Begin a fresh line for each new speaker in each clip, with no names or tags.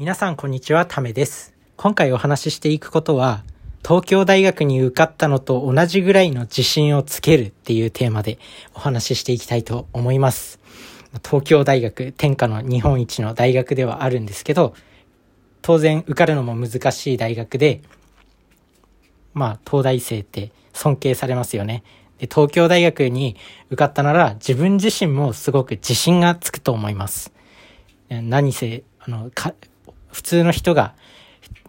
皆さんこんにちは、ためです。今回お話ししていくことは、東京大学に受かったのと同じぐらいの自信をつけるっていうテーマでお話ししていきたいと思います。東京大学、天下の日本一の大学ではあるんですけど、当然受かるのも難しい大学で、まあ、東大生って尊敬されますよね。で、東京大学に受かったなら自分自身もすごく自信がつくと思います。何せ、あの、か、普通の人が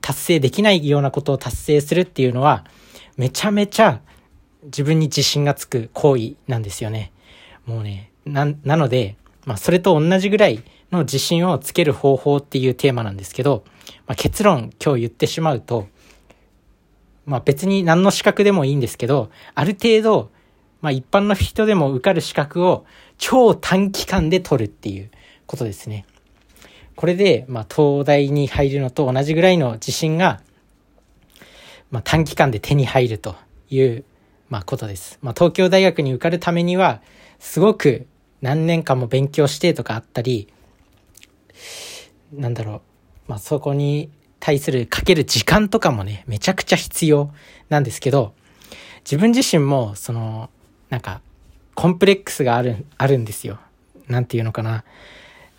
達成できないようなことを達成するっていうのは、めちゃめちゃ自分に自信がつく行為なんですよね。もうね、な、なので、まあ、それと同じぐらいの自信をつける方法っていうテーマなんですけど、まあ、結論今日言ってしまうと、まあ、別に何の資格でもいいんですけど、ある程度、まあ、一般の人でも受かる資格を超短期間で取るっていうことですね。これで、まあ、東大に入るのと同じぐらいの自信が、まあ、短期間で手に入るという、まあ、ことです。まあ、東京大学に受かるためには、すごく何年間も勉強してとかあったり、なんだろう、まあ、そこに対するかける時間とかもね、めちゃくちゃ必要なんですけど、自分自身も、その、なんか、コンプレックスがある、あるんですよ。なんていうのかな。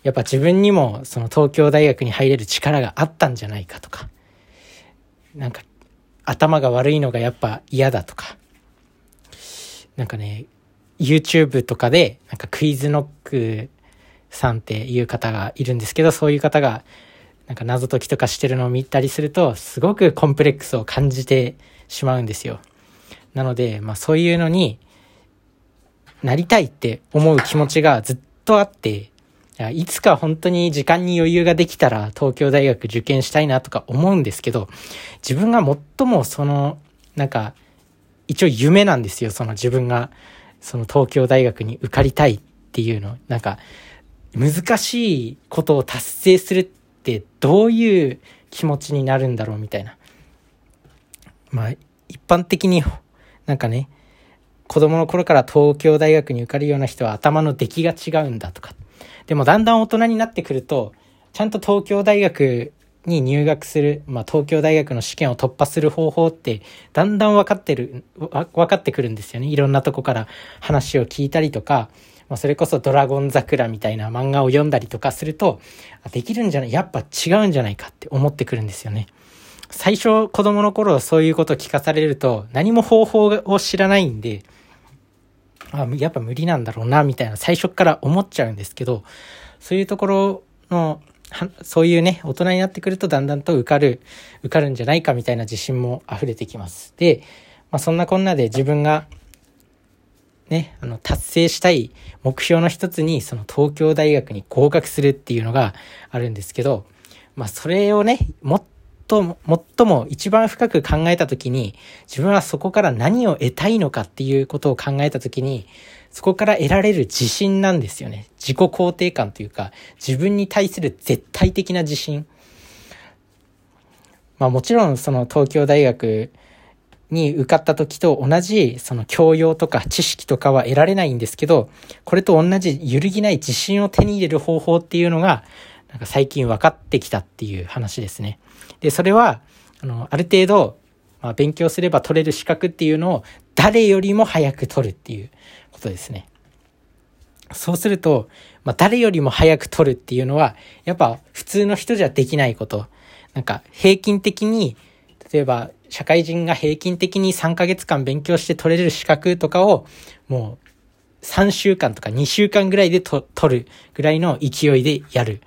やっぱ自分にもその東京大学に入れる力があったんじゃないかとか、なんか頭が悪いのがやっぱ嫌だとか、なんかね、YouTube とかでなんかクイズノックさんっていう方がいるんですけど、そういう方がなんか謎解きとかしてるのを見たりすると、すごくコンプレックスを感じてしまうんですよ。なので、まあそういうのになりたいって思う気持ちがずっとあって、いつか本当に時間に余裕ができたら東京大学受験したいなとか思うんですけど、自分が最もその、なんか、一応夢なんですよ。その自分が、その東京大学に受かりたいっていうの。なんか、難しいことを達成するってどういう気持ちになるんだろうみたいな。まあ、一般的になんかね、子供の頃から東京大学に受かるような人は頭の出来が違うんだとか。でもだんだん大人になってくると、ちゃんと東京大学に入学する、まあ東京大学の試験を突破する方法って、だんだん分かってる、分かってくるんですよね。いろんなとこから話を聞いたりとか、まあそれこそドラゴン桜みたいな漫画を読んだりとかすると、できるんじゃない、やっぱ違うんじゃないかって思ってくるんですよね。最初子供の頃そういうことを聞かされると何も方法を知らないんで、あやっぱ無理なんだろうな、みたいな最初から思っちゃうんですけど、そういうところの、そういうね、大人になってくるとだんだんと受かる、受かるんじゃないかみたいな自信も溢れてきます。で、まあそんなこんなで自分が、ね、あの、達成したい目標の一つに、その東京大学に合格するっていうのがあるんですけど、まあそれをね、もっと、最も一番深く考えたときに、自分はそこから何を得たいのかっていうことを考えたときに、そこから得られる自信なんですよね。自己肯定感というか、自分に対する絶対的な自信。まあもちろんその東京大学に受かった時と同じその教養とか知識とかは得られないんですけど、これと同じ揺るぎない自信を手に入れる方法っていうのが、なんか最近分かってきたっていう話ですね。で、それは、あの、ある程度、まあ、勉強すれば取れる資格っていうのを誰よりも早く取るっていうことですね。そうすると、まあ、誰よりも早く取るっていうのは、やっぱ普通の人じゃできないこと。なんか平均的に、例えば社会人が平均的に3ヶ月間勉強して取れる資格とかを、もう3週間とか2週間ぐらいでと取るぐらいの勢いでやる。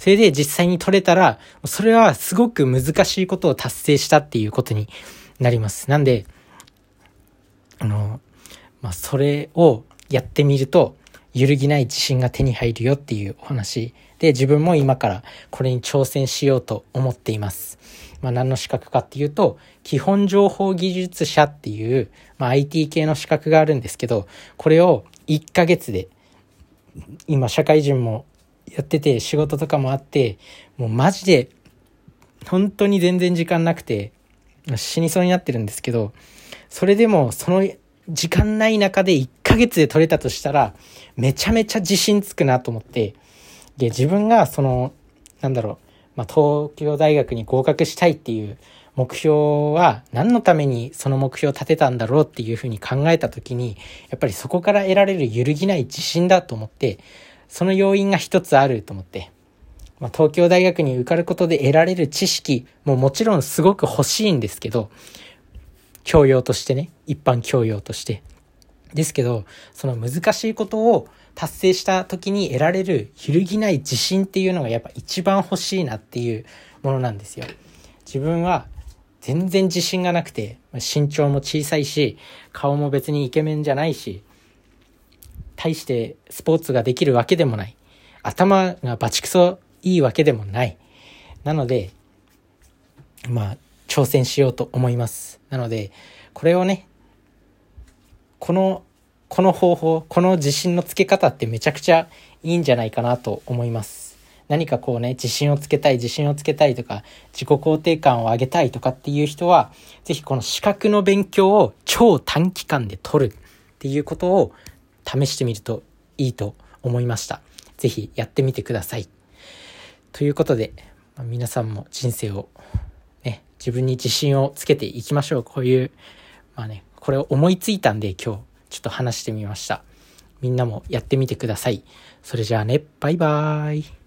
それで実際に取れたら、それはすごく難しいことを達成したっていうことになります。なんで、あの、まあ、それをやってみると、揺るぎない自信が手に入るよっていうお話で、自分も今からこれに挑戦しようと思っています。まあ、何の資格かっていうと、基本情報技術者っていう、まあ、IT 系の資格があるんですけど、これを1ヶ月で、今社会人もやってて仕事とかもあって、もうマジで、本当に全然時間なくて、死にそうになってるんですけど、それでもその時間ない中で1ヶ月で取れたとしたら、めちゃめちゃ自信つくなと思って、で、自分がその、なんだろう、まあ、東京大学に合格したいっていう目標は何のためにその目標を立てたんだろうっていうふうに考えた時にやっぱりそこから得られる揺るぎない自信だと思ってその要因が一つあると思って、まあ、東京大学に受かることで得られる知識ももちろんすごく欲しいんですけど教養としてね。一般教養として。ですけどその難しいことを達成した時に得られる揺るぎない自信っていうのがやっぱ一番欲しいなっていうものなんですよ。自分は全然自信がなくて、身長も小さいし、顔も別にイケメンじゃないし、大してスポーツができるわけでもない。頭がバチクソいいわけでもない。なので、まあ、挑戦しようと思います。なので、これをね、この、この方法、この自信のつけ方ってめちゃくちゃいいんじゃないかなと思います。何かこうね、自信をつけたい、自信をつけたいとか、自己肯定感を上げたいとかっていう人は、ぜひこの資格の勉強を超短期間で取るっていうことを試してみるといいと思いました。ぜひやってみてください。ということで、まあ、皆さんも人生をね、自分に自信をつけていきましょう。こういう、まあね、これを思いついたんで今日ちょっと話してみました。みんなもやってみてください。それじゃあね、バイバーイ。